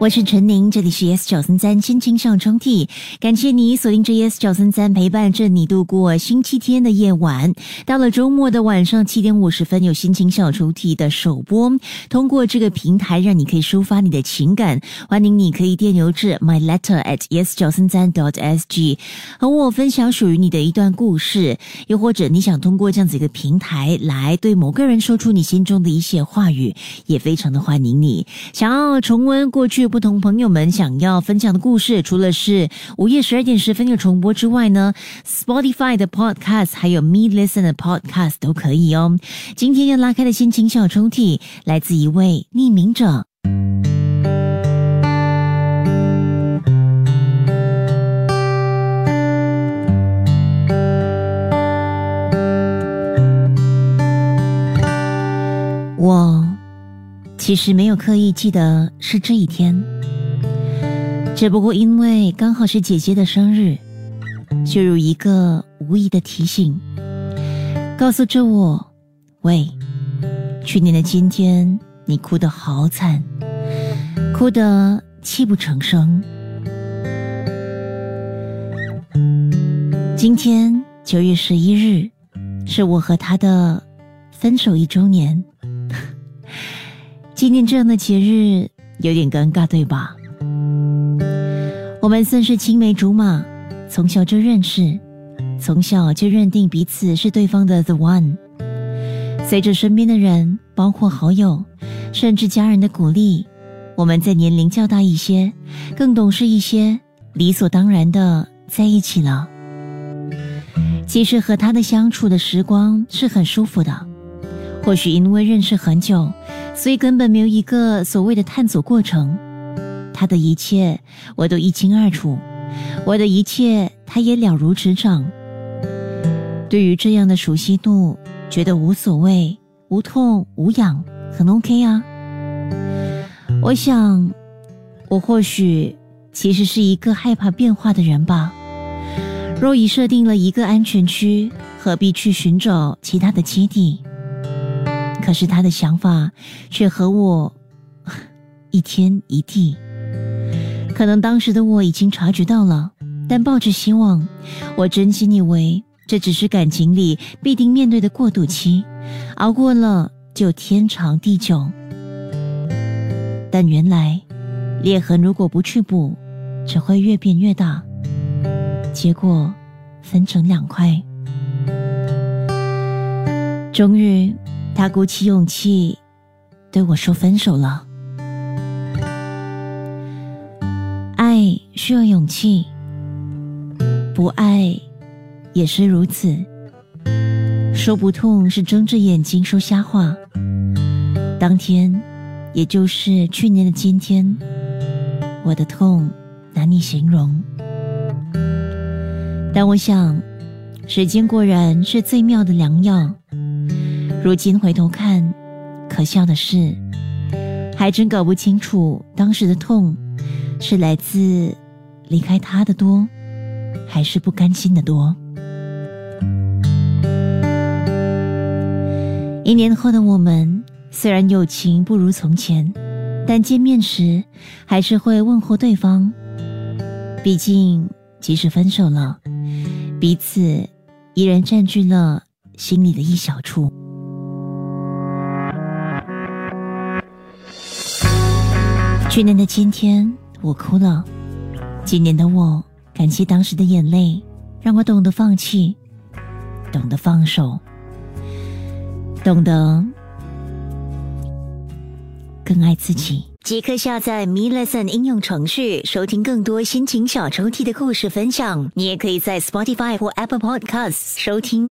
我是陈宁，这里是 S 九三三心情上冲替，感谢你锁定这 S 九三三陪伴着你度过星期天的夜晚。到了周末的晚上七点五十分，有心情小抽屉的首播，通过这个平台让你可以抒发你的情感。欢迎你可以电邮至 my letter at s 九三三 dot sg 和我分享属于你的一段故事，又或者你想通过这样子一个平台来对某个人说出你心中的一些话语，也非常的欢迎你。想要重温过去。不同朋友们想要分享的故事，除了是午夜十二点十分有重播之外呢，Spotify 的 Podcast 还有 Me Listen 的 Podcast 都可以哦。今天要拉开的心情小抽屉，来自一位匿名者。其实没有刻意记得是这一天，只不过因为刚好是姐姐的生日，就如一个无意的提醒，告诉着我：“喂，去年的今天你哭得好惨，哭得泣不成声。今天九月十一日，是我和他的分手一周年。”纪念这样的节日有点尴尬，对吧？我们算是青梅竹马，从小就认识，从小就认定彼此是对方的 the one。随着身边的人，包括好友，甚至家人的鼓励，我们在年龄较大一些，更懂事一些，理所当然的在一起了。其实和他的相处的时光是很舒服的，或许因为认识很久。所以根本没有一个所谓的探索过程，他的一切我都一清二楚，我的一切他也了如指掌。对于这样的熟悉度，觉得无所谓，无痛无痒，很 OK 啊。我想，我或许其实是一个害怕变化的人吧。若已设定了一个安全区，何必去寻找其他的基地？可是他的想法却和我一天一地。可能当时的我已经察觉到了，但抱着希望，我真心以为这只是感情里必定面对的过渡期，熬过了就天长地久。但原来裂痕如果不去补，只会越变越大，结果分成两块。终于。他鼓起勇气对我说分手了。爱需要勇气，不爱也是如此。说不痛是睁着眼睛说瞎话。当天，也就是去年的今天，我的痛难以形容。但我想，时间果然是最妙的良药。如今回头看，可笑的是，还真搞不清楚当时的痛，是来自离开他的多，还是不甘心的多。一年后的我们，虽然友情不如从前，但见面时还是会问候对方。毕竟，即使分手了，彼此依然占据了心里的一小处。去年的今天，我哭了。今年的我，感谢当时的眼泪，让我懂得放弃，懂得放手，懂得更爱自己。即刻下载 Me Lesson 应用程序，收听更多心情小抽屉的故事分享。你也可以在 Spotify 或 Apple Podcasts 收听。